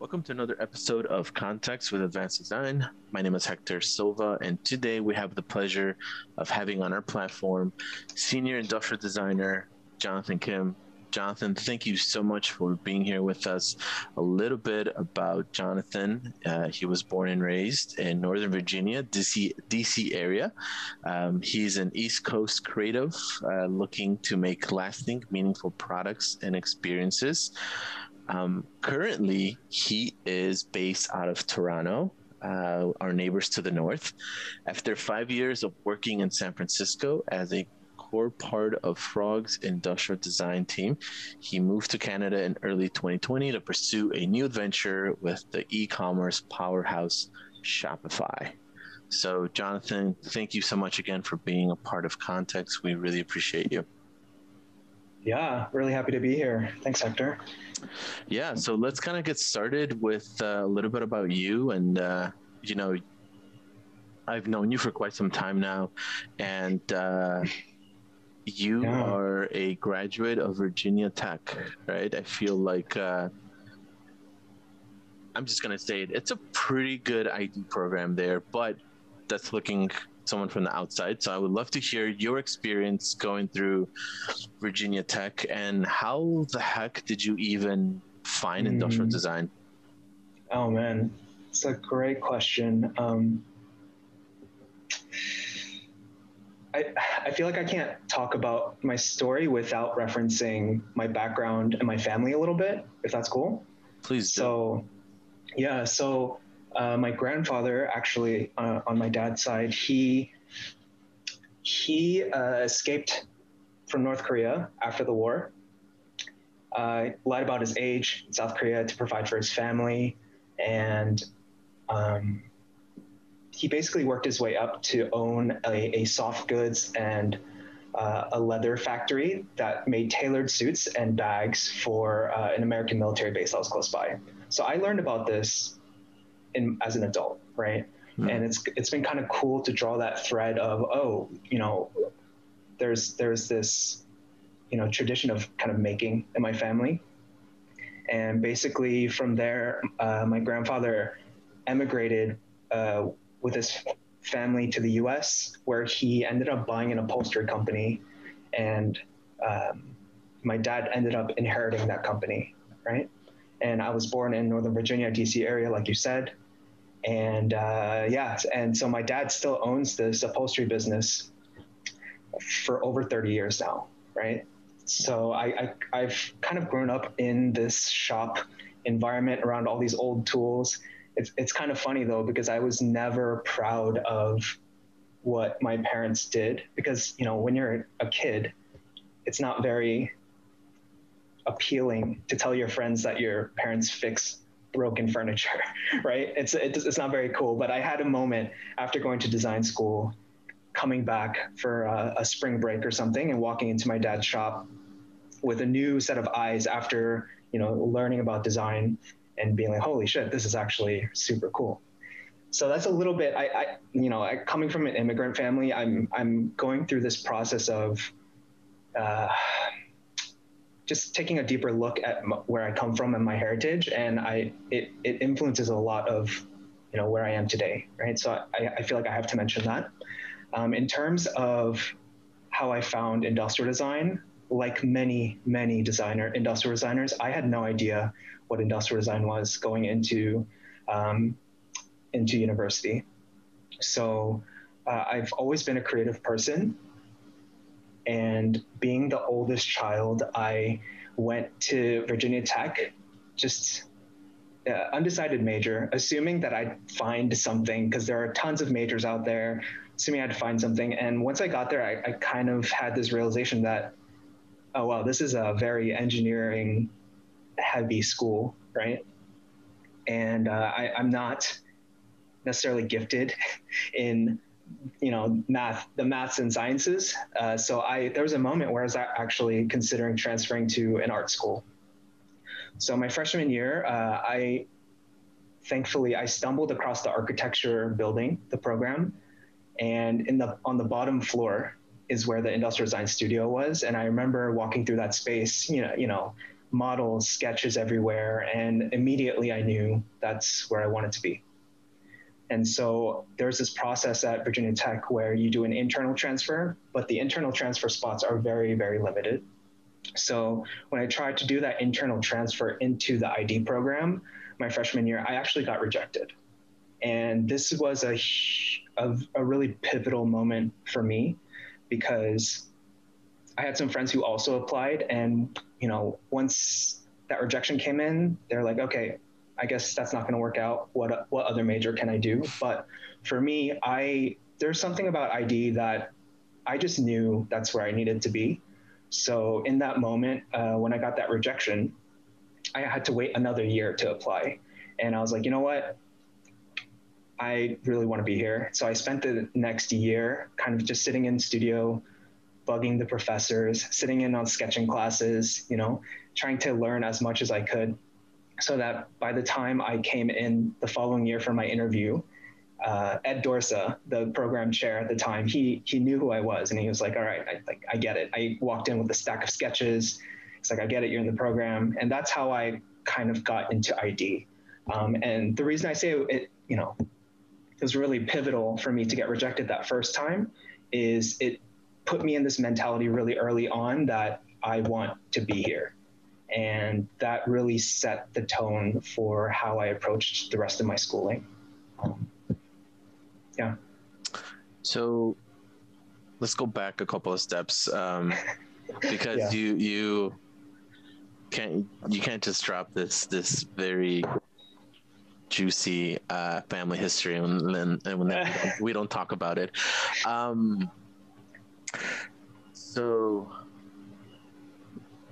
Welcome to another episode of Context with Advanced Design. My name is Hector Silva, and today we have the pleasure of having on our platform senior industrial designer Jonathan Kim. Jonathan, thank you so much for being here with us. A little bit about Jonathan. Uh, he was born and raised in Northern Virginia, DC, DC area. Um, he's an East Coast creative uh, looking to make lasting, meaningful products and experiences. Um, currently, he is based out of Toronto, uh, our neighbors to the north. After five years of working in San Francisco as a core part of Frog's industrial design team, he moved to Canada in early 2020 to pursue a new adventure with the e commerce powerhouse Shopify. So, Jonathan, thank you so much again for being a part of Context. We really appreciate you. Yeah, really happy to be here. Thanks, Hector. Yeah, so let's kind of get started with uh, a little bit about you. And, uh, you know, I've known you for quite some time now, and uh, you yeah. are a graduate of Virginia Tech, right? I feel like uh, I'm just going to say it. It's a pretty good ID program there, but that's looking someone from the outside. So I would love to hear your experience going through Virginia Tech and how the heck did you even find mm. industrial design? Oh man, it's a great question. Um, I, I feel like I can't talk about my story without referencing my background and my family a little bit, if that's cool. Please. Do. So, yeah. So uh, my grandfather, actually, uh, on my dad's side, he he uh, escaped from North Korea after the war. Uh, lied about his age in South Korea to provide for his family, and um, he basically worked his way up to own a, a soft goods and uh, a leather factory that made tailored suits and bags for uh, an American military base that was close by. So I learned about this in, as an adult, right? Mm. And it's it's been kind of cool to draw that thread of oh, you know, there's there's this you know tradition of kind of making in my family, and basically from there, uh, my grandfather emigrated uh, with his family to the U.S., where he ended up buying an upholstery company, and um, my dad ended up inheriting that company, right? And I was born in Northern Virginia, DC area, like you said and uh, yeah, and so my dad still owns this upholstery business for over 30 years now, right? So I, I have kind of grown up in this shop environment around all these old tools. It's it's kind of funny though because I was never proud of what my parents did because you know when you're a kid, it's not very appealing to tell your friends that your parents fix broken furniture, right? It's, it's, it's not very cool. But I had a moment after going to design school, coming back for a, a spring break or something, and walking into my dad's shop with a new set of eyes after you know learning about design and being like, holy shit, this is actually super cool. So that's a little bit. I, I you know, I, coming from an immigrant family, I'm I'm going through this process of. Uh, just taking a deeper look at m- where I come from and my heritage, and I it, it influences a lot of you know where I am today, right? So I, I feel like I have to mention that. Um, in terms of how I found industrial design, like many many designer industrial designers, I had no idea what industrial design was going into um, into university. So uh, I've always been a creative person, and being the oldest child, I went to Virginia Tech, just uh, undecided major, assuming that I'd find something because there are tons of majors out there, assuming I'd find something. And once I got there, I, I kind of had this realization that, oh, wow, this is a very engineering heavy school, right? And uh, I, I'm not necessarily gifted in you know math the maths and sciences uh, so i there was a moment where i was actually considering transferring to an art school so my freshman year uh, i thankfully i stumbled across the architecture building the program and in the on the bottom floor is where the industrial design studio was and i remember walking through that space you know you know models, sketches everywhere. And immediately I knew that's where I wanted to be. And so there's this process at Virginia Tech where you do an internal transfer, but the internal transfer spots are very, very limited. So when I tried to do that internal transfer into the ID program my freshman year, I actually got rejected. And this was a, a, a really pivotal moment for me because I had some friends who also applied. And, you know, once that rejection came in, they're like, okay, I guess that's not going to work out. What, what other major can I do? But for me, I, there's something about ID that I just knew that's where I needed to be. So in that moment, uh, when I got that rejection, I had to wait another year to apply. And I was like, you know what? I really want to be here. So I spent the next year kind of just sitting in studio, bugging the professors, sitting in on sketching classes, you know, trying to learn as much as I could so that by the time I came in the following year for my interview, uh, Ed Dorsa, the program chair at the time, he he knew who I was, and he was like, "All right, I, like I get it." I walked in with a stack of sketches. It's like, "I get it, you're in the program," and that's how I kind of got into ID. Um, and the reason I say it, you know, it was really pivotal for me to get rejected that first time, is it put me in this mentality really early on that I want to be here. And that really set the tone for how I approached the rest of my schooling. Um, yeah. So let's go back a couple of steps um, because yeah. you you can't you can't just drop this this very juicy uh, family history and then and when we, don't, we don't talk about it. Um, so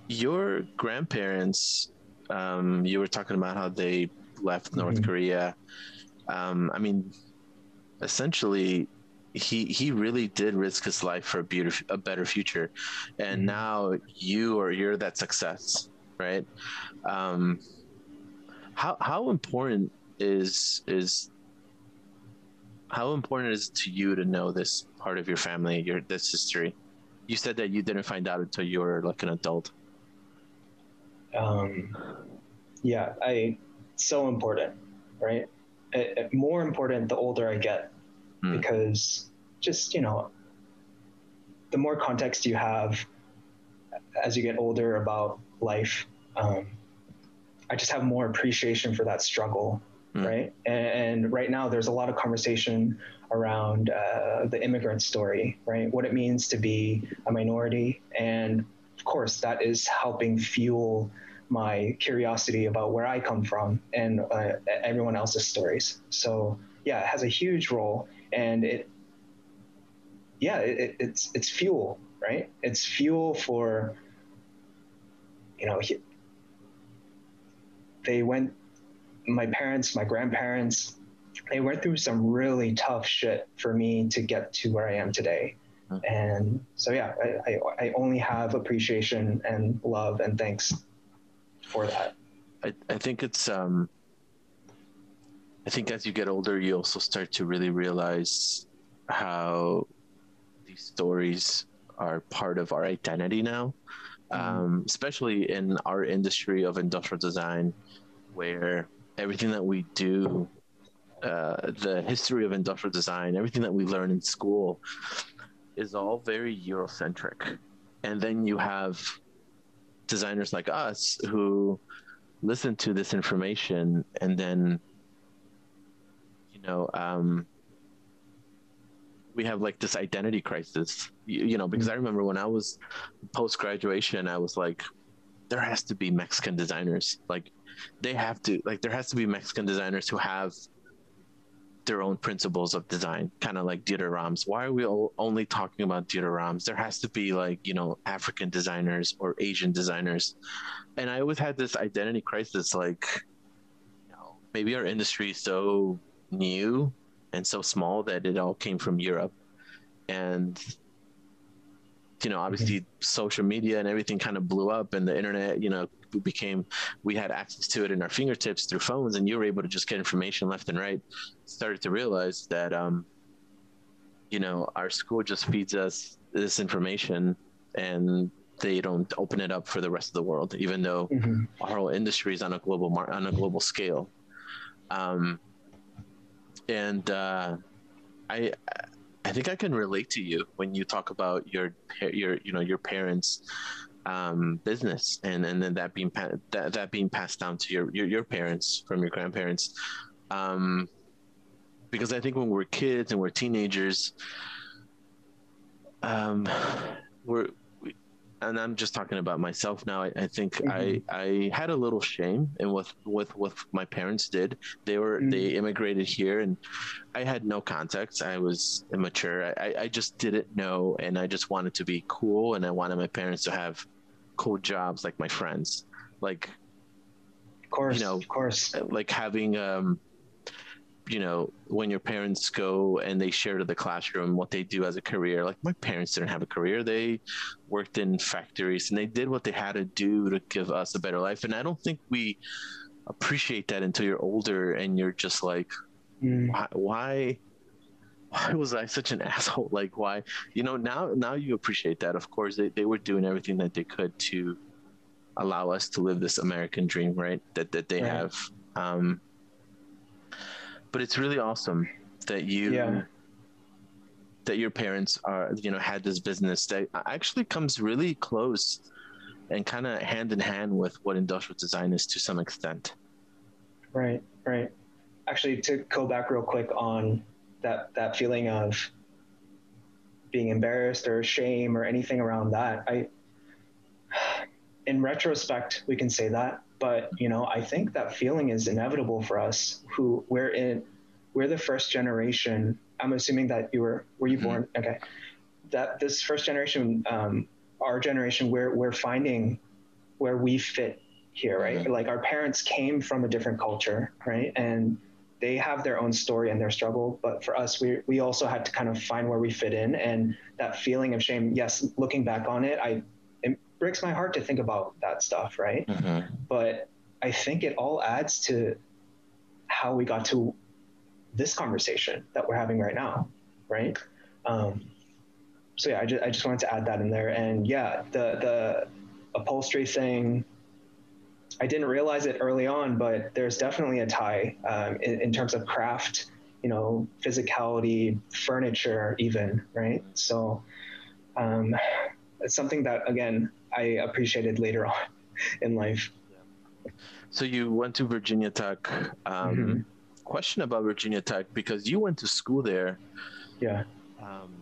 your grandparents, um, you were talking about how they left North mm-hmm. Korea. Um, I mean, essentially, he he really did risk his life for a beautiful, a better future, and mm-hmm. now you or you're that success, right? Um, how how important is is how important is it to you to know this part of your family, your this history? You said that you didn't find out until you were like an adult. Um, yeah, I so important, right? It, it, more important the older I get, mm. because just you know, the more context you have as you get older about life, um, I just have more appreciation for that struggle mm. right? And, and, right now, there's a lot of conversation around uh, the immigrant story, right? What it means to be a minority, and of course, that is helping fuel my curiosity about where I come from and uh, everyone else's stories. So yeah, it has a huge role, and it yeah, it, it's it's fuel, right? It's fuel for you know they went my parents, my grandparents, they went through some really tough shit for me to get to where I am today. Hmm. And so, yeah, I, I, I, only have appreciation and love and thanks for that. I, I think it's, um, I think as you get older, you also start to really realize how these stories are part of our identity now, mm-hmm. um, especially in our industry of industrial design, where everything that we do, uh, the history of industrial design, everything that we learn in school is all very Eurocentric. And then you have designers like us who listen to this information and then, you know, um, we have like this identity crisis, you, you know, because I remember when I was post graduation, I was like, there has to be Mexican designers. Like they have to like there has to be Mexican designers who have their own principles of design, kind of like Dieter Rams. Why are we only talking about Dieter Rams? There has to be like you know African designers or Asian designers, and I always had this identity crisis. Like, you know, maybe our industry is so new and so small that it all came from Europe, and you know obviously mm-hmm. social media and everything kind of blew up and the internet you know became we had access to it in our fingertips through phones and you were able to just get information left and right started to realize that um you know our school just feeds us this information and they don't open it up for the rest of the world, even though mm-hmm. our whole industry is on a global mar- on a global scale. Um, and uh, I I think I can relate to you when you talk about your your you know your parents um, business and and then that being pa- that, that being passed down to your, your your parents from your grandparents um, because I think when we're kids and we're teenagers um, we're and I'm just talking about myself now. I, I think mm-hmm. I I had a little shame in what with what my parents did. They were mm-hmm. they immigrated here, and I had no context. I was immature. I I just didn't know, and I just wanted to be cool, and I wanted my parents to have cool jobs like my friends, like. Of course, you know, of course. Like having um, you know, when your parents go and they share to the classroom what they do as a career. Like my parents didn't have a career; they worked in factories and they did what they had to do to give us a better life. And I don't think we appreciate that until you're older and you're just like, mm. why, why? Why was I such an asshole? Like, why? You know, now now you appreciate that. Of course, they, they were doing everything that they could to allow us to live this American dream, right? That that they right. have. Um, but it's really awesome that you yeah. that your parents are you know had this business that actually comes really close and kind of hand in hand with what industrial design is to some extent right right actually to go back real quick on that that feeling of being embarrassed or shame or anything around that i in retrospect we can say that but you know i think that feeling is inevitable for us who we're in we're the first generation i'm assuming that you were were you mm-hmm. born okay that this first generation um, our generation we're we're finding where we fit here right mm-hmm. like our parents came from a different culture right and they have their own story and their struggle but for us we we also had to kind of find where we fit in and that feeling of shame yes looking back on it i it breaks my heart to think about that stuff, right? Mm-hmm. But I think it all adds to how we got to this conversation that we're having right now, right? Um, so yeah, I just, I just wanted to add that in there. And yeah, the the upholstery thing, I didn't realize it early on, but there's definitely a tie um, in, in terms of craft, you know, physicality, furniture, even, right? So um, it's something that again I appreciated later on in life. So you went to Virginia Tech. Um, mm-hmm. Question about Virginia Tech because you went to school there. Yeah. Um,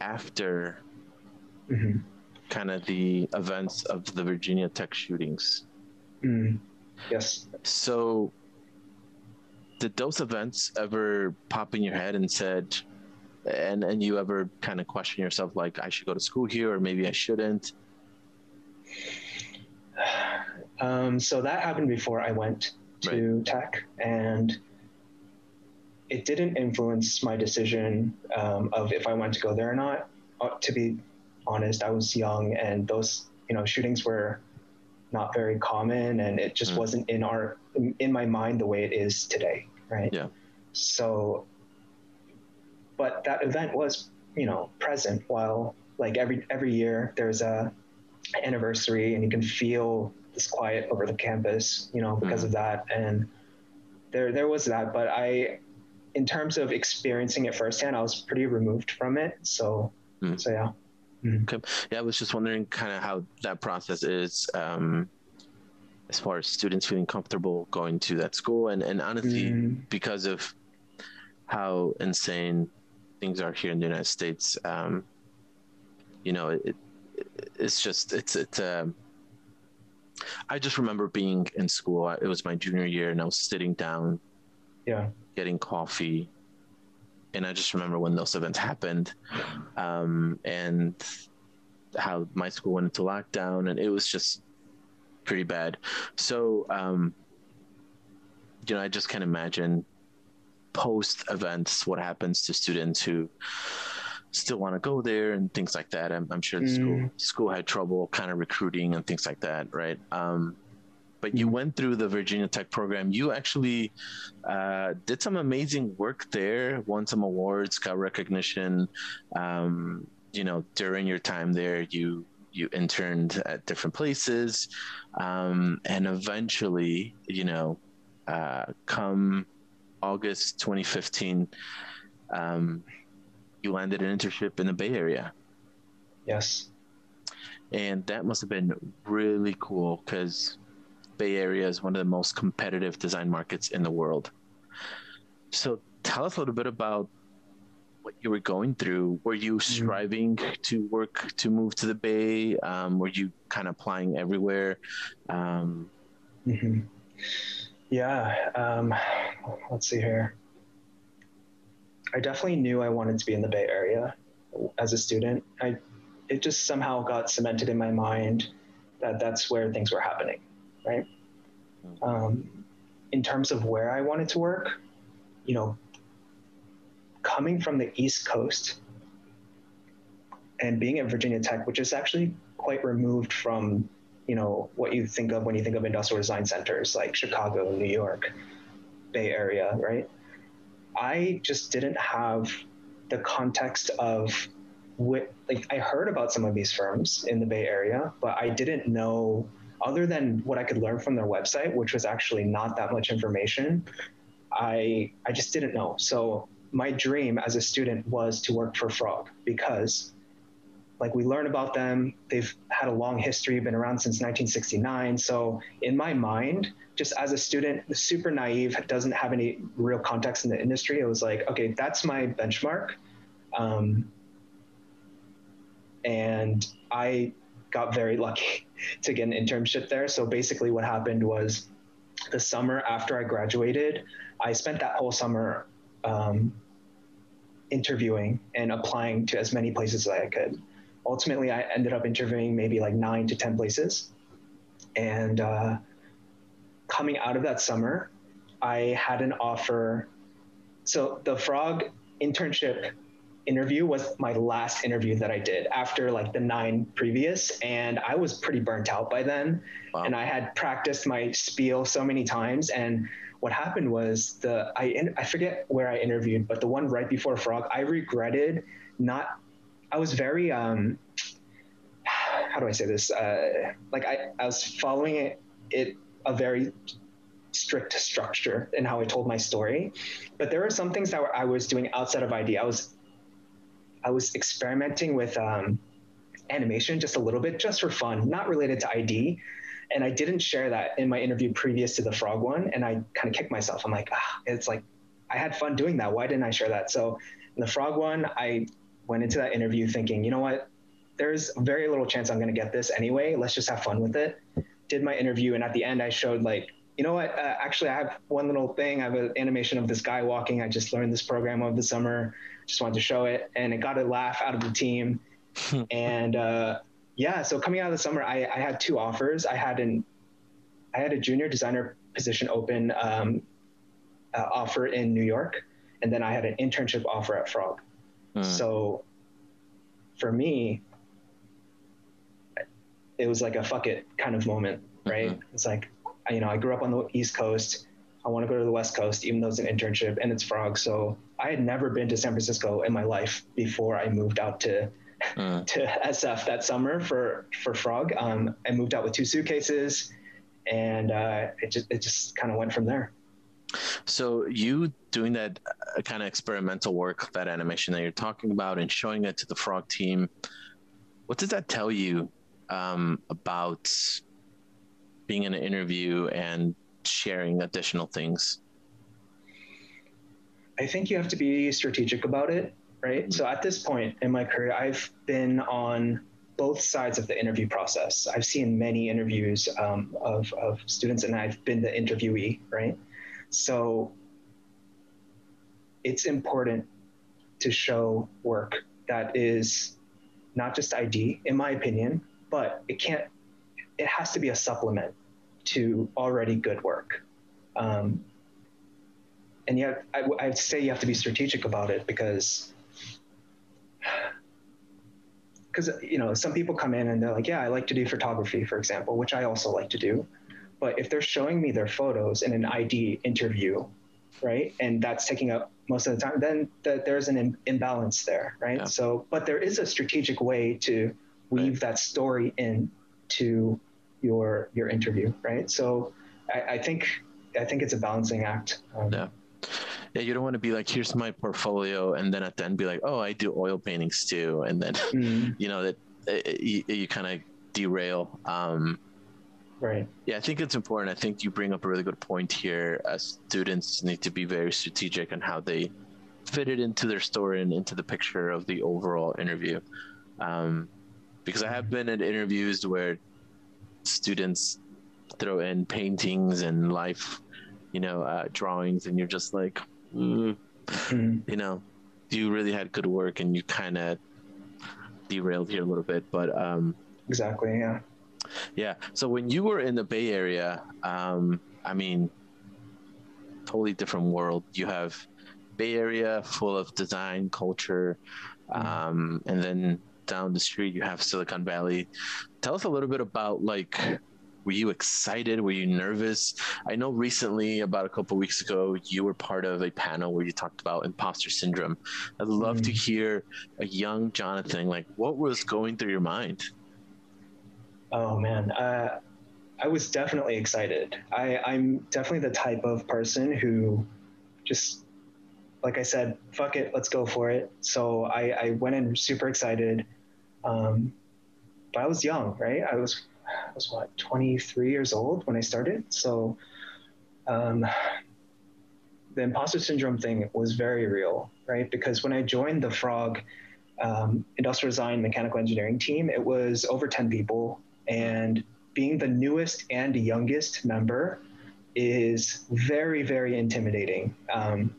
after mm-hmm. kind of the events of the Virginia Tech shootings. Mm. Yes. So, did those events ever pop in your head and said, and and you ever kind of question yourself like I should go to school here or maybe I shouldn't? Um, so that happened before I went to right. tech, and it didn't influence my decision um, of if I wanted to go there or not. Uh, to be honest, I was young, and those you know shootings were not very common, and it just mm. wasn't in our in my mind the way it is today, right? Yeah. So, but that event was you know present while like every every year there's a anniversary and you can feel this quiet over the campus, you know, because mm. of that. And there, there was that, but I, in terms of experiencing it firsthand, I was pretty removed from it. So, mm. so yeah. Mm. Okay. Yeah, I was just wondering kind of how that process is, um, as far as students feeling comfortable going to that school, and and honestly, mm. because of how insane things are here in the United States, um, you know, it, it's just it's it's um I just remember being in school. It was my junior year, and I was sitting down, yeah, getting coffee, and I just remember when those events happened, um, and how my school went into lockdown, and it was just pretty bad. So, um, you know, I just can't imagine post events what happens to students who still want to go there and things like that. I'm, I'm sure the mm. school school had trouble kind of recruiting and things like that, right? Um, but you mm. went through the Virginia Tech program. You actually uh, did some amazing work there, won some awards, got recognition. Um, you know, during your time there, you you interned at different places, um, and eventually, you know, uh, come August 2015, um, you landed an internship in the Bay Area. Yes. And that must have been really cool because Bay Area is one of the most competitive design markets in the world. So tell us a little bit about what you were going through. Were you mm-hmm. striving to work to move to the Bay? Um, were you kind of applying everywhere? Um, mm-hmm. Yeah. Um, let's see here. I definitely knew I wanted to be in the Bay Area as a student. I, it just somehow got cemented in my mind that that's where things were happening, right? Mm-hmm. Um, in terms of where I wanted to work, you know, coming from the East Coast and being at Virginia Tech, which is actually quite removed from, you know, what you think of when you think of industrial design centers like Chicago, New York, Bay Area, right? I just didn't have the context of what, like, I heard about some of these firms in the Bay Area, but I didn't know, other than what I could learn from their website, which was actually not that much information, I, I just didn't know. So my dream as a student was to work for Frog because like we learn about them. They've had a long history been around since 1969 so in my mind just as a student super naive doesn't have any real context in the industry it was like okay that's my benchmark. Um, and i got very lucky to get an internship there so basically what happened was the summer after i graduated i spent that whole summer um, interviewing and applying to as many places as I could. Ultimately, I ended up interviewing maybe like nine to 10 places. And uh, coming out of that summer, I had an offer. So the Frog internship interview was my last interview that I did after like the nine previous. And I was pretty burnt out by then. Wow. And I had practiced my spiel so many times. And what happened was the I I forget where I interviewed, but the one right before Frog, I regretted not. I was very um, how do I say this? Uh, like I, I was following it, it a very strict structure in how I told my story, but there were some things that were, I was doing outside of ID. I was I was experimenting with um, animation just a little bit, just for fun, not related to ID, and I didn't share that in my interview previous to the frog one. And I kind of kicked myself. I'm like, ah, it's like, I had fun doing that. Why didn't I share that? So in the frog one, I went into that interview thinking, you know what? There's very little chance I'm going to get this anyway. Let's just have fun with it. Did my interview. And at the end, I showed like, you know what? Uh, actually, I have one little thing. I have an animation of this guy walking. I just learned this program over the summer. Just wanted to show it. And it got a laugh out of the team. and uh, yeah, so coming out of the summer, I, I had two offers. I had an I had a junior designer position open um, uh, offer in New York, and then I had an internship offer at Frog. Hmm. So for me, it was like a fuck it kind of moment, right? Mm-hmm. It's like, you know, I grew up on the East Coast. I want to go to the West Coast, even though it's an internship and it's Frog. So I had never been to San Francisco in my life before I moved out to uh. to SF that summer for for Frog. Um, I moved out with two suitcases, and uh, it just it just kind of went from there. So you doing that uh, kind of experimental work, that animation that you're talking about, and showing it to the Frog team, what does that tell you um, about being in an interview and sharing additional things? I think you have to be strategic about it right? Mm-hmm. So at this point in my career, I've been on both sides of the interview process. I've seen many interviews um, of, of students, and I've been the interviewee, right? So it's important to show work that is not just ID, in my opinion, but it can't, it has to be a supplement to already good work. Um, and yet, I, I'd say you have to be strategic about it because because you know some people come in and they're like yeah i like to do photography for example which i also like to do but if they're showing me their photos in an id interview right and that's taking up most of the time then the, there's an Im- imbalance there right yeah. so but there is a strategic way to weave right. that story into your your interview, right? So I, I think I think it's a balancing act. Um, yeah. Yeah, you don't want to be like, here's my portfolio, and then at the end be like, oh, I do oil paintings too, and then mm-hmm. you know that uh, you, you kind of derail. Um, right. Yeah, I think it's important. I think you bring up a really good point here. As students need to be very strategic on how they fit it into their story and into the picture of the overall interview. Um, because I have mm-hmm. been at interviews where students throw in paintings and life, you know, uh, drawings, and you're just like, mm, mm. you know, you really had good work, and you kind of derailed here a little bit, but um, exactly, yeah, yeah. So when you were in the Bay Area, um, I mean, totally different world. You have Bay Area full of design culture, mm. um, and then down the street you have Silicon Valley. Tell us a little bit about like were you excited? Were you nervous? I know recently, about a couple weeks ago, you were part of a panel where you talked about imposter syndrome. I'd love mm. to hear a young Jonathan, like, what was going through your mind? Oh, man. Uh, I was definitely excited. I, I'm definitely the type of person who just like I said, fuck it, let's go for it. So I, I went in super excited. Um, but I was young, right? I was, I was what, 23 years old when I started. So um, the imposter syndrome thing was very real, right? Because when I joined the Frog um, industrial design mechanical engineering team, it was over 10 people. And being the newest and youngest member is very, very intimidating. Um,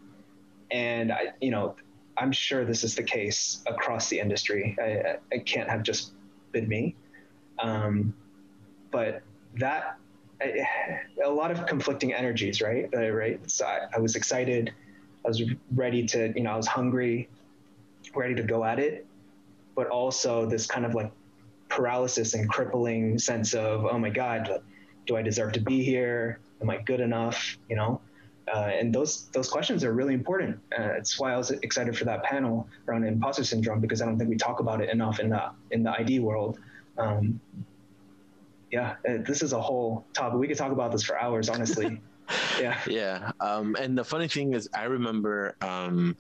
and I, you know, I'm sure this is the case across the industry. I, I can't have just been me, um, but that a lot of conflicting energies, right? Uh, right. So I, I, was excited. I was ready to, you know, I was hungry, ready to go at it, but also this kind of like paralysis and crippling sense of, oh my God, do I deserve to be here? Am I good enough? You know, uh, and those those questions are really important. Uh, it's why I was excited for that panel around imposter syndrome because I don't think we talk about it enough in the in the ID world. Um, yeah, uh, this is a whole topic. We could talk about this for hours, honestly. yeah. Yeah. Um, and the funny thing is, I remember um,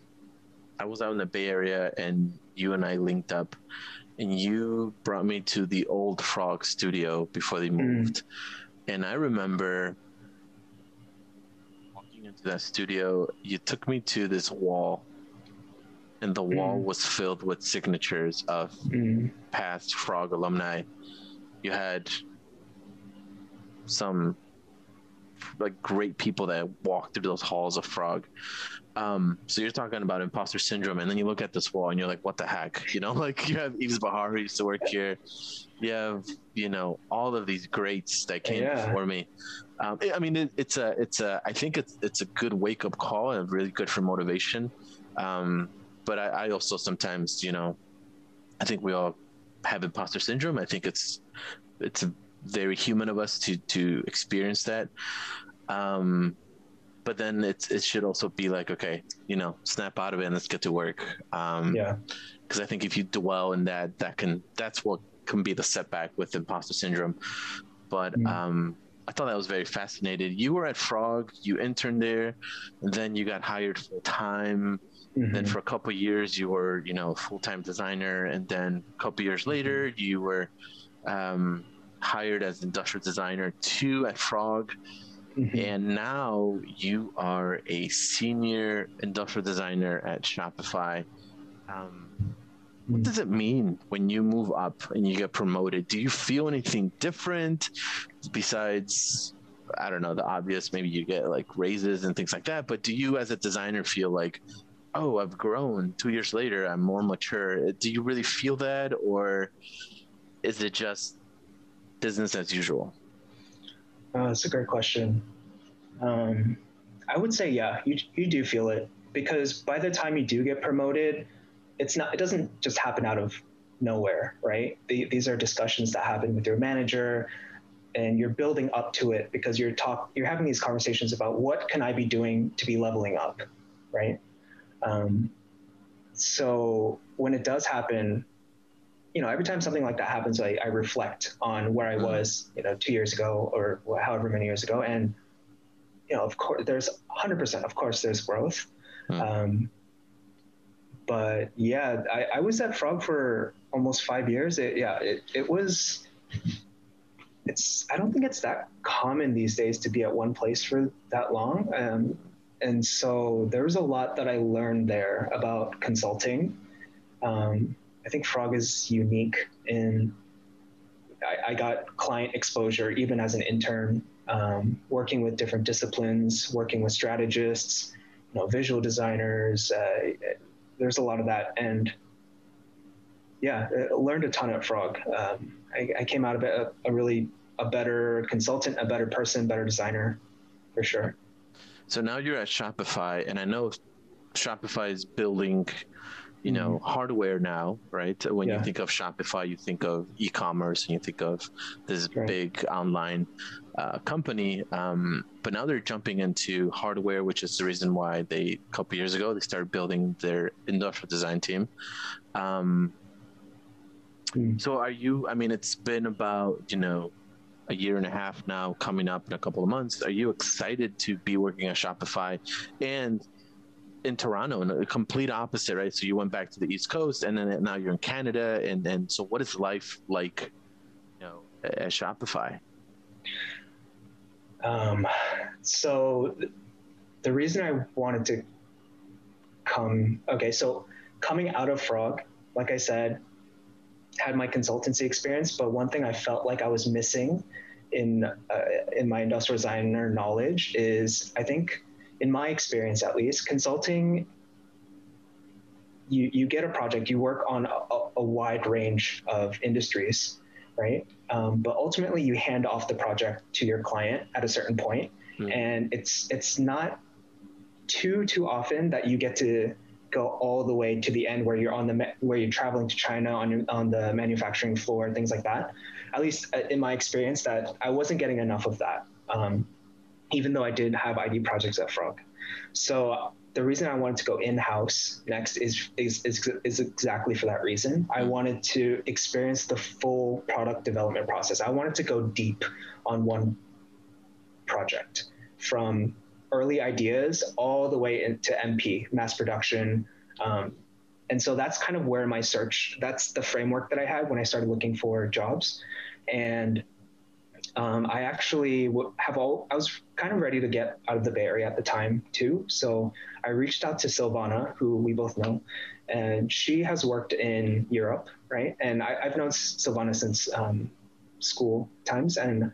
I was out in the Bay Area, and you and I linked up, and you brought me to the old Frog Studio before they mm. moved, mm. and I remember walking into that studio, you took me to this wall, and the mm. wall was filled with signatures of mm. past Frog alumni. You had some like great people that walked through those halls of Frog. Um, so you're talking about imposter syndrome, and then you look at this wall and you're like, "What the heck?" You know, like you have Bahar who used to work here. You have, you know, all of these greats that came yeah. before me. Um, I mean, it, it's a, it's a. I think it's it's a good wake up call and really good for motivation. Um, but I, I also sometimes, you know, I think we all have imposter syndrome. I think it's it's very human of us to to experience that. Um, but then it's it should also be like, okay, you know, snap out of it and let's get to work. Um, yeah. Because I think if you dwell in that, that can that's what can be the setback with imposter syndrome. But mm. um, I thought that was very fascinating. You were at Frog, you interned there, then you got hired full time. Mm-hmm. Then for a couple years, you were, you know, full time designer, and then a couple years mm-hmm. later, you were um, hired as industrial designer two at Frog. Mm-hmm. And now you are a senior industrial designer at Shopify. Um, what does it mean when you move up and you get promoted? Do you feel anything different besides, I don't know, the obvious? Maybe you get like raises and things like that. But do you, as a designer, feel like, oh, I've grown two years later, I'm more mature? Do you really feel that? Or is it just business as usual? Uh, that's a great question. Um, I would say, yeah, you, you do feel it because by the time you do get promoted, it's not it doesn't just happen out of nowhere right the, these are discussions that happen with your manager and you're building up to it because you're talk you're having these conversations about what can i be doing to be leveling up right um, so when it does happen you know, every time something like that happens, I, I reflect on where I mm-hmm. was, you know, two years ago or however many years ago. And, you know, of course, there's 100%, of course, there's growth. Mm. Um, but yeah, I, I was at Frog for almost five years. It, yeah, it, it was, it's, I don't think it's that common these days to be at one place for that long. Um, and so there was a lot that I learned there about consulting. Um, I think Frog is unique in I, I got client exposure even as an intern, um, working with different disciplines, working with strategists, you know, visual designers. Uh, there's a lot of that, and yeah, I learned a ton at Frog. Um, I, I, came out of it a, a really a better consultant, a better person, better designer, for sure. So now you're at Shopify, and I know Shopify is building you know mm-hmm. hardware now right when yeah. you think of shopify you think of e-commerce and you think of this right. big online uh, company um, but now they're jumping into hardware which is the reason why they a couple years ago they started building their industrial design team um, mm. so are you i mean it's been about you know a year and a half now coming up in a couple of months are you excited to be working at shopify and in Toronto and a complete opposite, right? So you went back to the East Coast and then now you're in Canada. And then, so what is life like, you know, at Shopify? Um, so the reason I wanted to come, okay, so coming out of Frog, like I said, had my consultancy experience, but one thing I felt like I was missing in uh, in my industrial designer knowledge is I think in my experience at least, consulting, you, you get a project, you work on a, a wide range of industries, right? Um, but ultimately, you hand off the project to your client at a certain point, mm. and it's it's not too too often that you get to go all the way to the end where you're on the where you're traveling to China on on the manufacturing floor, and things like that. At least uh, in my experience, that I wasn't getting enough of that. Um, even though I didn't have ID projects at Frog. So the reason I wanted to go in-house next is, is, is, is exactly for that reason. I wanted to experience the full product development process. I wanted to go deep on one project from early ideas all the way into MP, mass production. Um, and so that's kind of where my search, that's the framework that I had when I started looking for jobs. And um, I actually have all, I was kind of ready to get out of the Bay Area at the time too. So I reached out to Silvana, who we both know, and she has worked in Europe, right? And I, have known Silvana since um, school times. And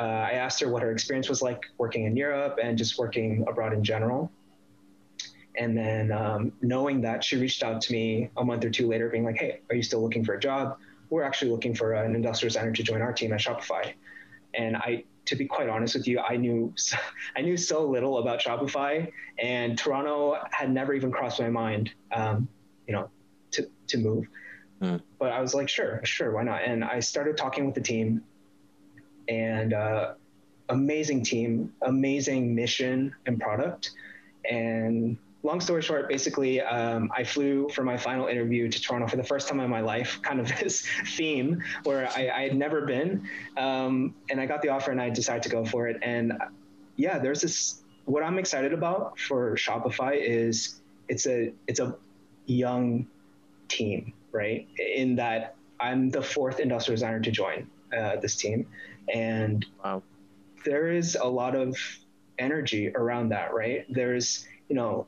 uh, I asked her what her experience was like working in Europe and just working abroad in general. And then um, knowing that, she reached out to me a month or two later, being like, hey, are you still looking for a job? We're actually looking for an industrial designer to join our team at Shopify and I to be quite honest with you, I knew I knew so little about Shopify, and Toronto had never even crossed my mind, um, you know, to to move. Mm. But I was like, sure, sure, why not? And I started talking with the team, and uh, amazing team, amazing mission and product, and long story short, basically, um, I flew for my final interview to Toronto for the first time in my life, kind of this theme where I, I had never been. Um, and I got the offer and I decided to go for it. And yeah, there's this, what I'm excited about for Shopify is it's a, it's a young team, right? In that I'm the fourth industrial designer to join uh, this team. And wow. there is a lot of energy around that, right? There's, you know,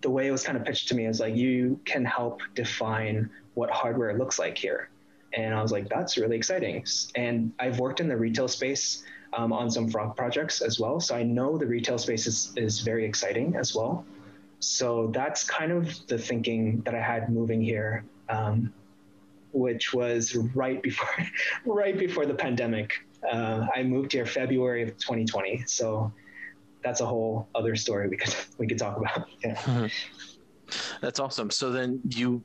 the way it was kind of pitched to me is like you can help define what hardware looks like here. And i was like that's really exciting. And i've worked in the retail space um, on some frog projects as well so i know the retail space is, is very exciting as well. So that's kind of the thinking that i had moving here um, which was right before right before the pandemic. Uh, i moved here february of 2020 so that's a whole other story we could we could talk about. Yeah. Mm-hmm. That's awesome. So then you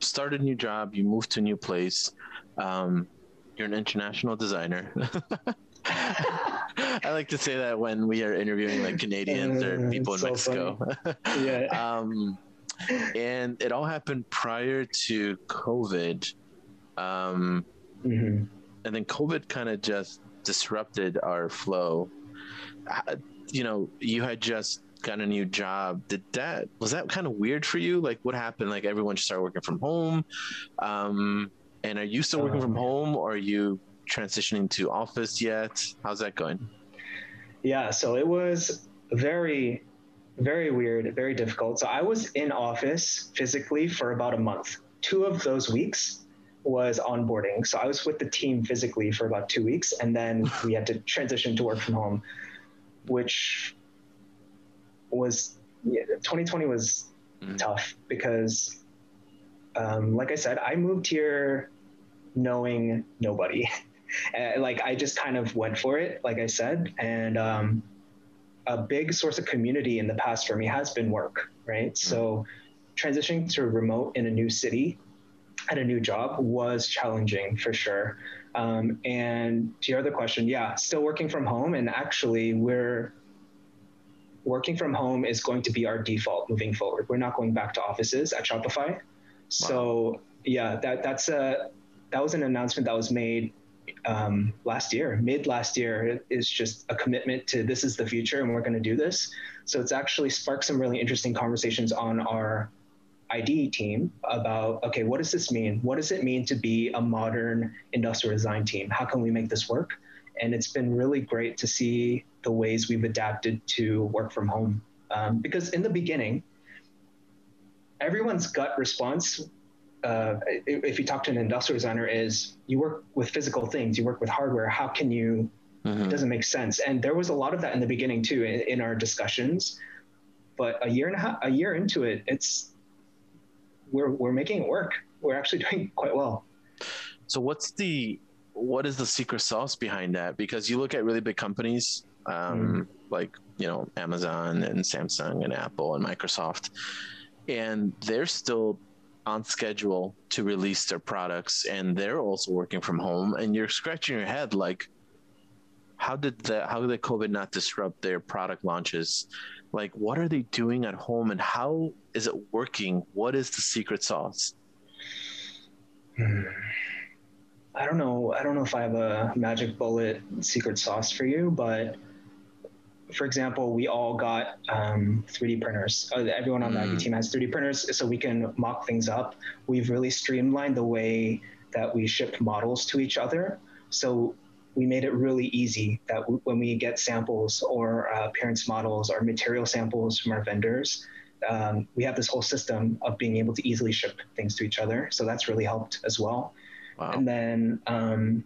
started a new job, you moved to a new place. Um, you're an international designer. I like to say that when we are interviewing like Canadians or uh, people in so Mexico. yeah. Um, and it all happened prior to COVID. Um, mm-hmm. And then COVID kind of just disrupted our flow. You know, you had just got a new job. Did that was that kind of weird for you? Like, what happened? Like, everyone started working from home. Um, and are you still working from um, home, or are you transitioning to office yet? How's that going? Yeah, so it was very very weird, very difficult. So I was in office physically for about a month. Two of those weeks was onboarding. So I was with the team physically for about two weeks, and then we had to transition to work from home, which was yeah, 2020 was mm. tough because, um, like I said, I moved here knowing nobody. and, like I just kind of went for it, like I said, and um, a big source of community in the past for me has been work, right? Mm-hmm. So transitioning to remote in a new city at a new job was challenging for sure. Um, and to your other question, yeah, still working from home. And actually, we're working from home is going to be our default moving forward. We're not going back to offices at Shopify. Wow. So yeah, that that's a that was an announcement that was made um, last year, mid last year, is just a commitment to this is the future and we're going to do this. So it's actually sparked some really interesting conversations on our ID team about okay, what does this mean? What does it mean to be a modern industrial design team? How can we make this work? And it's been really great to see the ways we've adapted to work from home. Um, because in the beginning, everyone's gut response uh, if you talk to an industrial designer is you work with physical things you work with hardware how can you mm-hmm. it doesn't make sense and there was a lot of that in the beginning too in, in, our discussions but a year and a half a year into it it's we're we're making it work. We're actually doing quite well. So what's the what is the secret sauce behind that? Because you look at really big companies um, mm-hmm. like you know amazon and samsung and apple and microsoft and they're still on schedule to release their products and they're also working from home and you're scratching your head like how did the how did covid not disrupt their product launches like what are they doing at home and how is it working what is the secret sauce hmm. i don't know i don't know if i have a magic bullet secret sauce for you but for example, we all got um, 3D printers. Uh, everyone on the mm. Team has 3D printers, so we can mock things up. We've really streamlined the way that we ship models to each other. So we made it really easy that w- when we get samples or uh, appearance models or material samples from our vendors, um, we have this whole system of being able to easily ship things to each other. So that's really helped as well. Wow. And then um,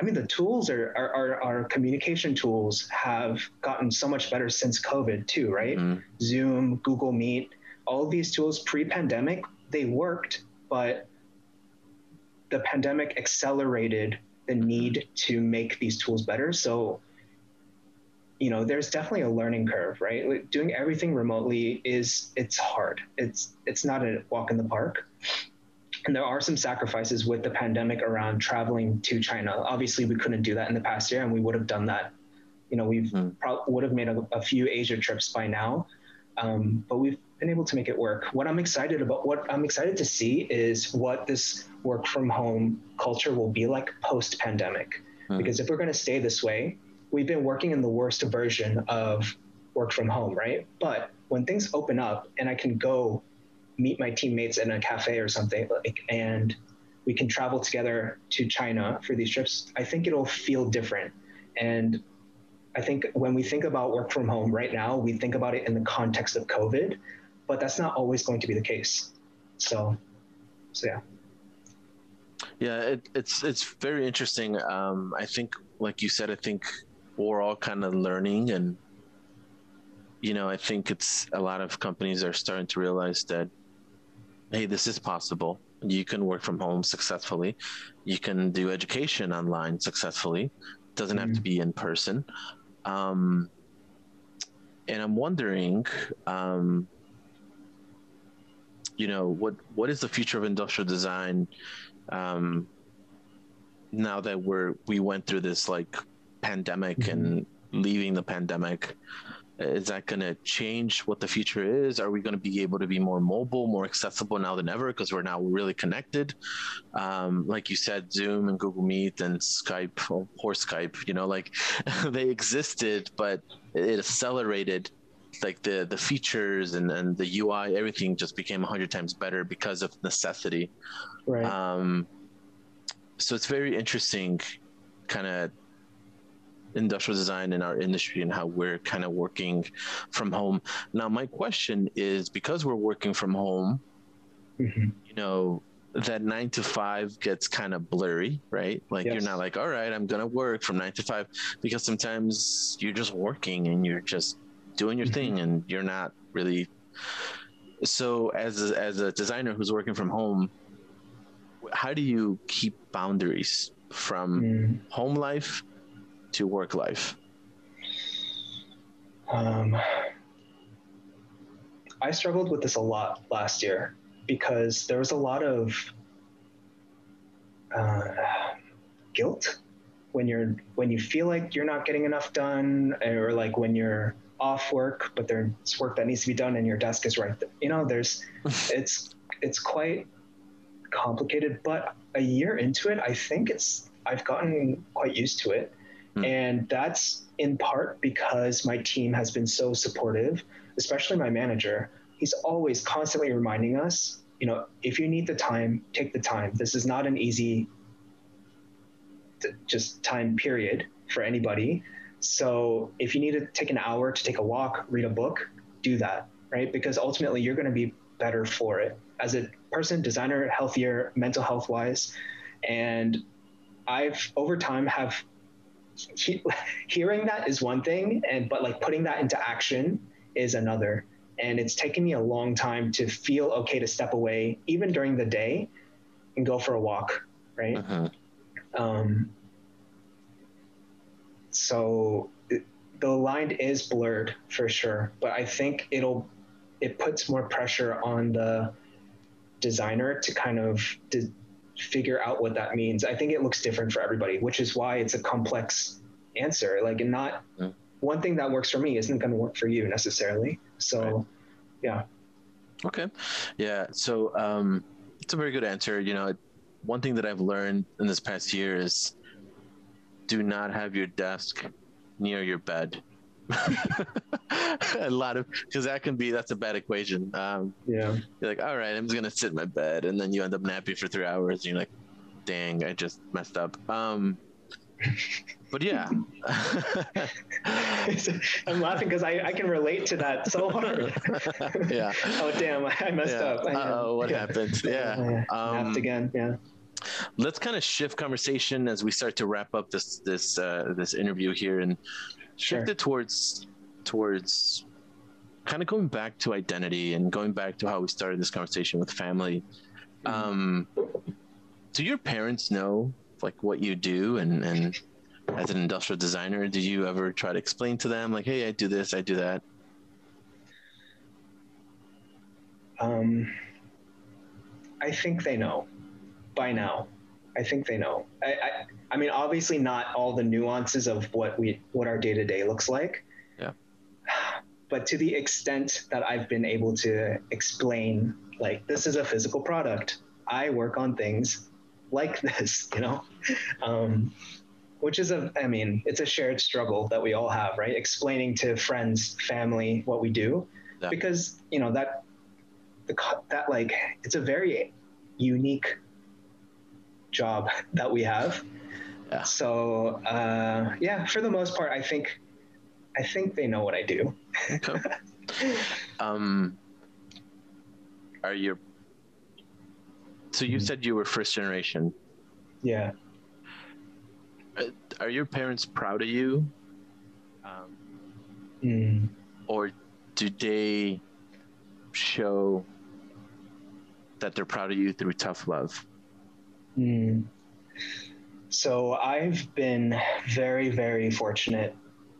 I mean, the tools are, our, our, our, communication tools have gotten so much better since COVID too, right? Mm-hmm. Zoom, Google Meet, all of these tools pre-pandemic, they worked, but the pandemic accelerated the need to make these tools better. So, you know, there's definitely a learning curve, right? Like doing everything remotely is it's hard. It's it's not a walk in the park. And there are some sacrifices with the pandemic around traveling to China. Obviously, we couldn't do that in the past year, and we would have done that. You know, we mm. pro- would have made a, a, few Asia trips by now, um, but we've been able to make it work. What I'm excited about, what I'm excited to see, is what this work from home culture will be like post pandemic. Mm. Because if we're going to stay this way, we've been working in the worst version of work from home, right? But when things open up and I can go meet my teammates in a cafe or something like and we can travel together to China for these trips, I think it'll feel different. And I think when we think about work from home right now, we think about it in the context of COVID, but that's not always going to be the case. So, so yeah. Yeah, it, it's it's very interesting. Um, I think, like you said, I think we're all kind of learning, and you know, I think it's a lot of companies are starting to realize that hey, this is possible. You can work from home successfully. You can do education online successfully. It doesn't mm-hmm. have to mm-hmm. be in person. Um, and I'm wondering, um, you know, what what is the future of industrial design um, now that we're we went through this like pandemic mm-hmm. and leaving the pandemic? is that going to change what the future is? Are we going to be able to be more mobile, more accessible now than ever because we're now really connected? Um, like you said, Zoom and Google Meet and Skype or, or Skype, you know, like they existed, but it accelerated like the the features and, and the UI, everything just became a hundred times better because of necessity. Right. Um, so it's very interesting, kind of industrial design in our industry and how we're kind of working from home. Now, my question is because we're working from home, mm-hmm. you know, that nine to five gets kind of blurry, right? Like yes. you're not like, all right, I'm gonna work from nine to five because sometimes you're just working and you're just doing your mm-hmm. thing and you're not really. So as a, as a designer who's working from home, how do you keep boundaries from mm. home life to work life? Um, I struggled with this a lot last year because there was a lot of uh, guilt when you're when you feel like you're not getting enough done, or like when you're off work, but there's work that needs to be done and your desk is right. There. You know, there's it's it's quite complicated. But a year into it, I think it's I've gotten quite used to it. Mm. And that's in part because my team has been so supportive, especially my manager. He's always constantly reminding us, you know, if you need the time, take the time. This is not an easy just time period for anybody. So if you need to take an hour to take a walk, read a book, do that, right? Because ultimately you're going to be better for it as a person, designer, healthier, mental health wise. And I've over time have he, hearing that is one thing, and but like putting that into action is another. And it's taken me a long time to feel okay to step away, even during the day, and go for a walk. Right. Uh-huh. Um, so it, the line is blurred for sure, but I think it'll it puts more pressure on the designer to kind of figure out what that means. I think it looks different for everybody, which is why it's a complex answer. Like, and not mm. one thing that works for me isn't going to work for you necessarily. So, right. yeah. Okay. Yeah. So, um, it's a very good answer. You know, one thing that I've learned in this past year is do not have your desk near your bed. a lot of because that can be that's a bad equation. Um, yeah, you're like, all right, I'm just gonna sit in my bed, and then you end up napping for three hours. And you're like, dang, I just messed up. Um, but yeah, I'm laughing because I, I can relate to that so hard. yeah. oh damn, I messed yeah. up. Oh, what yeah. happened? Yeah. Um, Napped again. Yeah. Let's kind of shift conversation as we start to wrap up this this uh, this interview here and shift sure. it towards towards kind of going back to identity and going back to how we started this conversation with family. Mm-hmm. Um, do your parents know like what you do and and as an industrial designer, did you ever try to explain to them like, hey, I do this, I do that? Um, I think they know by now. I think they know. I, I, I mean, obviously not all the nuances of what we what our day to day looks like. Yeah. But to the extent that I've been able to explain, like this is a physical product. I work on things like this, you know, um, which is a, I mean, it's a shared struggle that we all have, right? Explaining to friends, family what we do, yeah. because you know that, the that like it's a very unique job that we have. Yeah. So uh, yeah, for the most part, I think I think they know what I do. okay. Um, are you? So you mm-hmm. said you were first generation. Yeah. Uh, are your parents proud of you? Um, mm. Or do they show that they're proud of you through tough love? Mm. So I've been very, very fortunate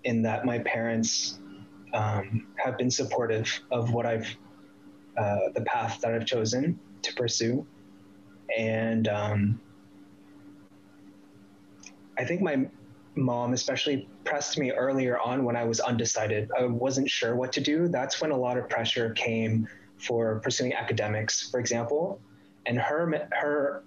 in that my parents um, have been supportive of what I've, uh, the path that I've chosen to pursue. And um, I think my mom especially pressed me earlier on when I was undecided. I wasn't sure what to do. That's when a lot of pressure came for pursuing academics, for example. And her her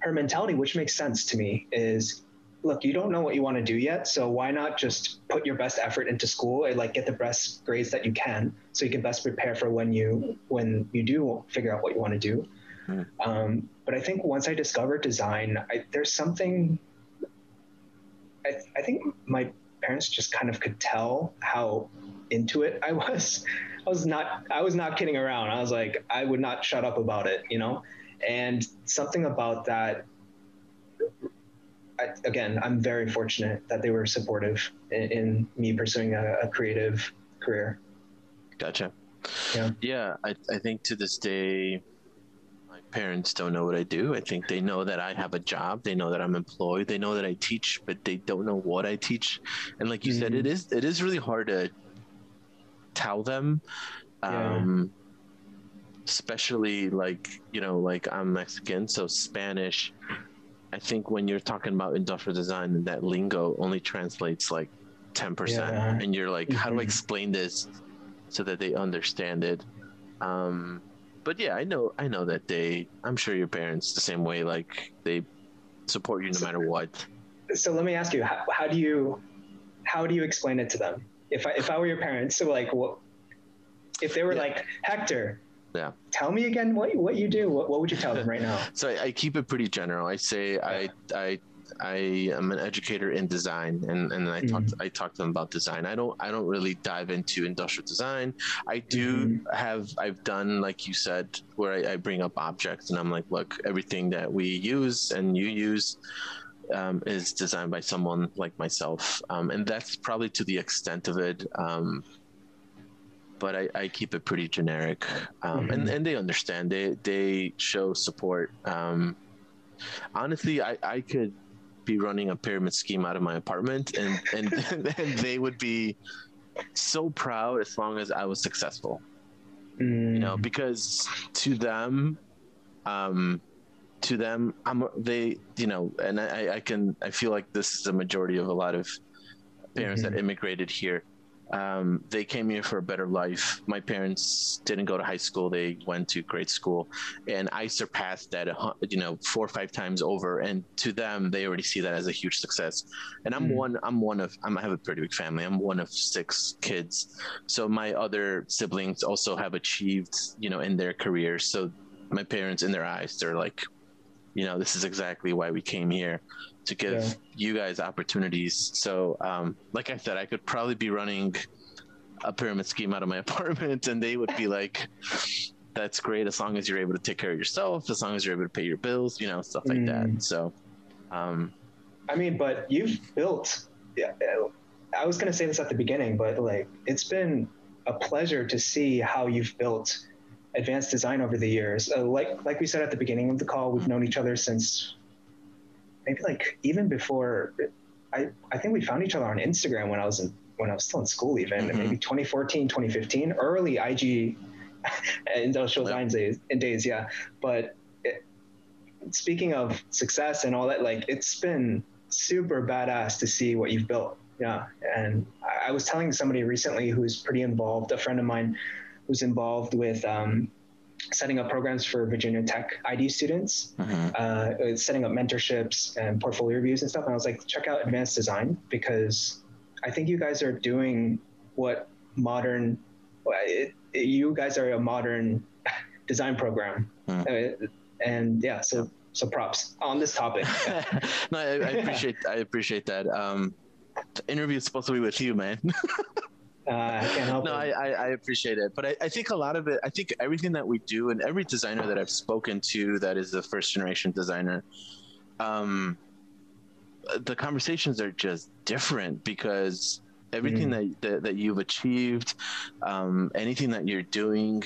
her mentality, which makes sense to me, is look, you don't know what you want to do yet, so why not just put your best effort into school and like get the best grades that you can, so you can best prepare for when you when you do figure out what you want to do. Mm. Um, but I think once I discovered design, I, there's something. I, I think my parents just kind of could tell how into it I was. I was not. I was not kidding around. I was like, I would not shut up about it, you know. And something about that I, again, I'm very fortunate that they were supportive in, in me pursuing a, a, creative career. Gotcha. Yeah. Yeah. I, I think to this day, my parents don't know what I do. I think they know that I have a job. They know that I'm employed. They know that I teach, but they don't know what I teach. And like you mm-hmm. said, it is, it is really hard to tell them. Yeah. Especially like, you know, like I'm Mexican, so Spanish I think when you're talking about industrial design, that lingo only translates like 10%. Yeah. And you're like, how do I mm-hmm. explain this so that they understand it? Um, but yeah, I know, I know that they, I'm sure your parents the same way, like they support you no so, matter what. So let me ask you, how, how do you, how do you explain it to them? If I, if I were your parents, so like, what, if they were yeah. like, Hector, yeah. Tell me again what what you do. What, what would you tell them right now? so I, I, keep it pretty general. I say yeah. I I I am an educator in design, and and I talk I talk to them about design. I don't I don't really dive into industrial design. I do mm-hmm. have I've done like you said where I, I, bring up objects, and I'm like, look, everything that we use and you use. Um, is designed by someone like myself, um, and that's probably to the extent of it. Um, but I, I keep it pretty generic, um, mm-hmm. and and they understand. They they show support. Um, honestly, I I could be running a pyramid scheme out of my apartment, and and, and they would be so proud as long as I was successful. Mm. You know, mm. because to them, um, to them, I'm they you know, and I I can I feel like this is the majority of a lot of parents mm-hmm. that immigrated here um, they came here for a better life. My parents didn't go to high school; they went to grade school, and I surpassed that, you know, four or five times over. And to them, they already see that as a huge success. And I'm mm. one. I'm one of. I'm, I have a pretty big family. I'm one of six kids. So my other siblings also have achieved, you know, in their careers. So my parents, in their eyes, they're like, you know, this is exactly why we came here to give yeah. you guys opportunities. So, um, like I said, I could probably be running a pyramid scheme out of my apartment, and they would be like, "That's great as long as you're able to take care of yourself, as long as you're able to pay your bills, you know, stuff like mm. that." So, um, I mean, but you've built. Yeah, I was going to say this at the beginning, but like, it's been a pleasure to see how you've built advanced design over the years. Uh, like like we said at the beginning of the call, we've known each other since maybe like even before I, I think we found each other on Instagram when I was in when I was still in school even mm-hmm. maybe 2014 2015 early IG industrial design days in days yeah but it, speaking of success and all that like it's been super badass to see what you've built yeah and I, I was telling somebody recently who's pretty involved a friend of mine who's involved with um, setting up programs for Virginia Tech ID students, mm-hmm. uh, setting up mentorships and portfolio reviews and stuff. And I was like, check out Advanced Design because I think you guys are doing what modern, it, it, you guys are a modern design program. Mm. Uh, and yeah, so so props on this topic. no, I, I, appreciate I appreciate that. Um, the interview is supposed to be with you, man. Uh, I no. I, I, appreciate it, but I, I, think a lot of it. I think everything that we do, and every designer that I've spoken to that is a first generation designer, um, the conversations are just different because everything mm. that, that, that you've achieved, um, anything that you're doing,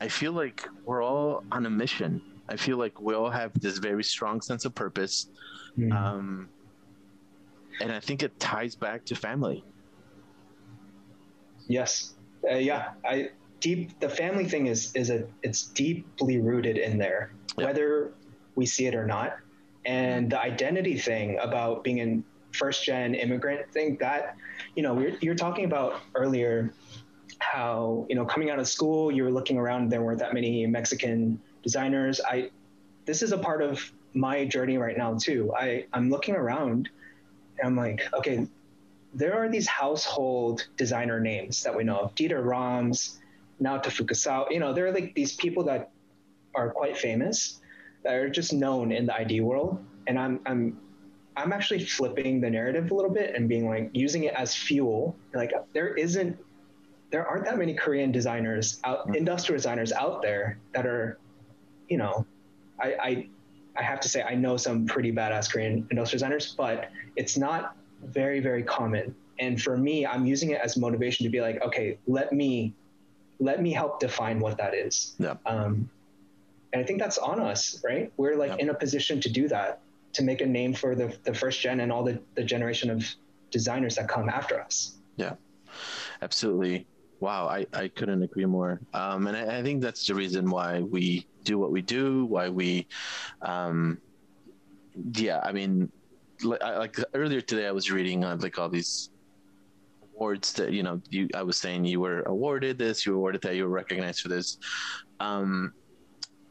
I feel like we're all on a mission. I feel like we all have this very strong sense of purpose, mm. um, and I think it ties back to family Yes. Uh, yeah. I deep the family thing is is a it's deeply rooted in there, whether we see it or not. And the identity thing about being a first gen immigrant thing that you know you're, you're talking about earlier how you know coming out of school you were looking around there weren't that many mexican designers i this is a part of my journey right now too i i'm looking around and i'm like okay there are these household designer names that we know of. Dieter rams naoto fukasawa you know there are like these people that are quite famous that are just known in the id world. And i'm i'm i'm actually flipping the narrative a little bit and being like using it as fuel. Like there isn't there aren't that many Korean designers out, mm. industrial designers out there that are, you know, I, I, I have to say I know some pretty badass Korean industrial designers, but it's not very very common. And for me, I'm using it as motivation to be like, okay, let me, let me help define what that is. Yeah. Um, and I think that's on us, right? We're like yeah. in a position to do that, to make a name for the, the first gen and all the, the generation of designers that come after us. Yeah, absolutely. Wow, I, I couldn't agree more. Um, and I, I, think that's the reason why we do what we do, why we, um, yeah, I mean, like, like earlier today, I was reading uh, like all these awards that, you know, you, I was saying you were awarded this, you were awarded that, you were recognized for this. Um,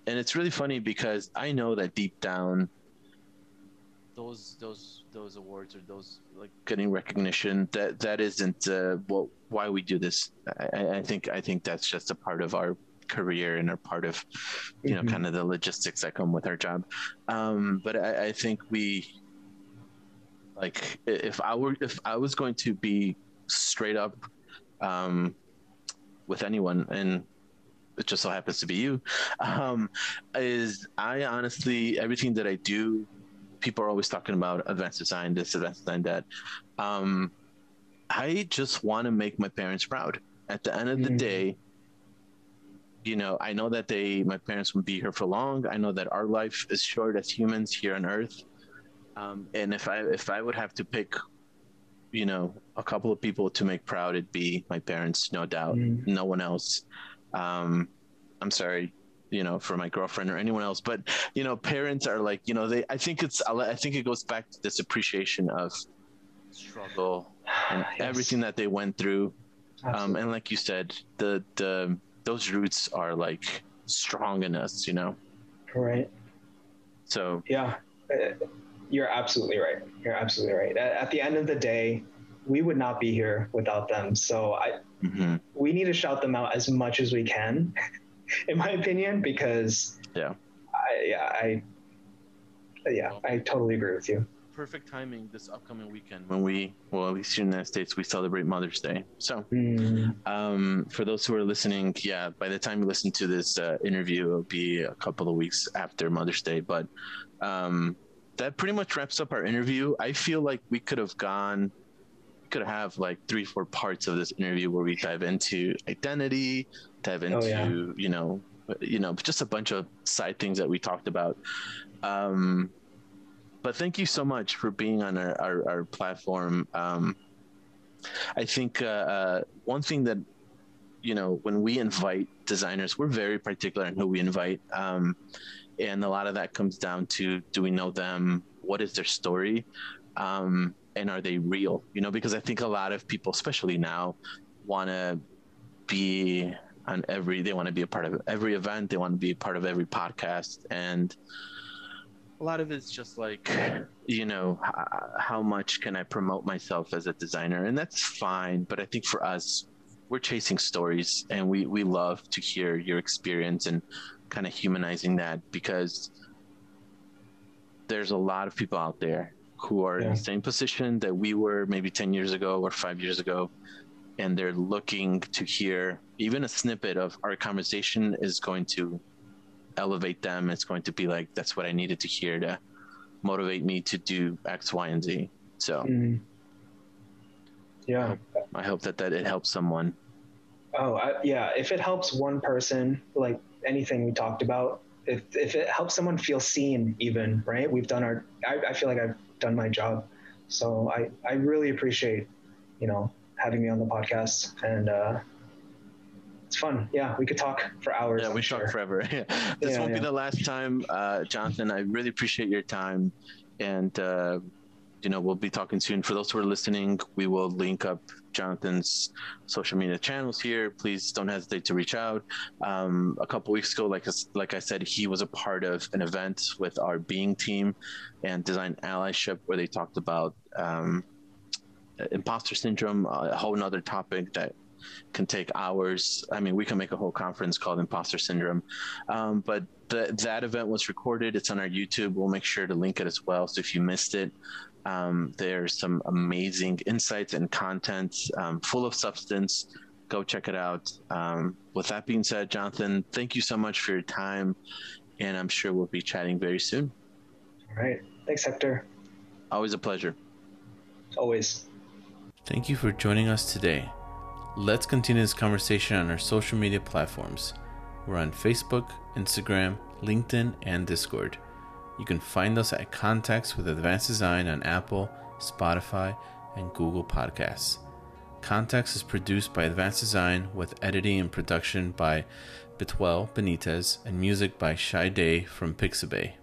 and it's really funny because I know that deep down, those, those, those awards or those like getting recognition that that isn't uh, what why we do this I, I, think i think that's just a part of our career and a part of you know mm-hmm. kind of the logistics that come with our job um, but I, I think we like if i were if i was going to be straight up um, with anyone and it just so happens to be you um, is i honestly everything that i do people are always talking about advanced design, this, advanced design, that. Um, I just want to make my parents proud. At the end of the mm-hmm. day, you know, I know that they, my parents won't be here for long. I know that our life is short as humans here on Earth. Um, and if I if I would have to pick, you know, a couple of people to make proud, it'd be my parents, no doubt. Mm. No one else. Um, I'm sorry, you know for my girlfriend or anyone else but you know parents are like you know they i think it's i think it goes back to this appreciation of struggle and yes. everything that they went through um, and like you said the the those roots are like strong in us you know right so yeah uh, you're absolutely right you're absolutely right at, the end of the day we would not be here without them so i mm-hmm. we need to shout them out as much as we can in my opinion, because yeah, I, yeah, I, yeah, I totally agree with you. Perfect timing this upcoming weekend when we, well, at least here in the United States, we celebrate Mother's Day. So, mm. um, for those who are listening, yeah, by the time you listen to this uh, interview, it'll be a couple of weeks after Mother's Day. But um, that pretty much wraps up our interview. I feel like we could have gone could have like three, four parts of this interview where we dive into identity, dive into, oh, yeah. you know, you know, just a bunch of side things that we talked about. Um, but thank you so much for being on our, our, our platform. Um, I think uh, uh, one thing that you know when we invite designers, we're very particular in who we invite, um, and a lot of that comes down to do we know them? What is their story? Um, and are they real? You know, because I think a lot of people, especially now, want to be on every. They want to be a part of every event. They want to be a part of every podcast, and a lot of it's just like, you know, how much can I promote myself as a designer, and that's fine. But I think for us, we're chasing stories, and we we love to hear your experience and kind of humanizing that because there's a lot of people out there who are yeah. in the same position that we were maybe 10 years ago or five years ago and they're looking to hear even a snippet of our conversation is going to elevate them. It's going to be like that's what i needed to hear to motivate me to do x y and z. So mm. yeah. I hope, I hope, that that it helps someone. Oh I, yeah. If it helps one person like anything we talked about if, if it helps someone feel seen even right we've done our I, I feel like i've done my job. So I, I really appreciate, you know, having me on the podcast and, uh, it's fun. Yeah, we could talk for hours. Yeah, we sure. talk forever. this yeah, won't yeah. be the last time, uh, Jonathan. I really appreciate your time, and uh, you know, we'll be talking soon. For those who are listening, we will link up Jonathan's social media channels here. Please don't hesitate to reach out. Um, a couple weeks ago, like like I said, he was a part of an event with our Being team and Design Allyship, where they talked about um, imposter syndrome, a whole nother topic that can take hours. I mean, we can make a whole conference called Imposter Syndrome. Um, but the, that event was recorded. It's on our YouTube. We'll make sure to link it as well. So if you missed it, um, there's some amazing insights and content um, full of substance. Go check it out. Um, with that being said, Jonathan, thank you so much for your time. And I'm sure we'll be chatting very soon. All right. Thanks, Hector. Always a pleasure. Always. Thank you for joining us today. Let's continue this conversation on our social media platforms. We're on Facebook, Instagram, LinkedIn, and Discord. You can find us at Context with Advanced Design on Apple, Spotify, and Google Podcasts. Context is produced by Advanced Design with editing and production by Betuel Benitez and music by Shy Day from Pixabay.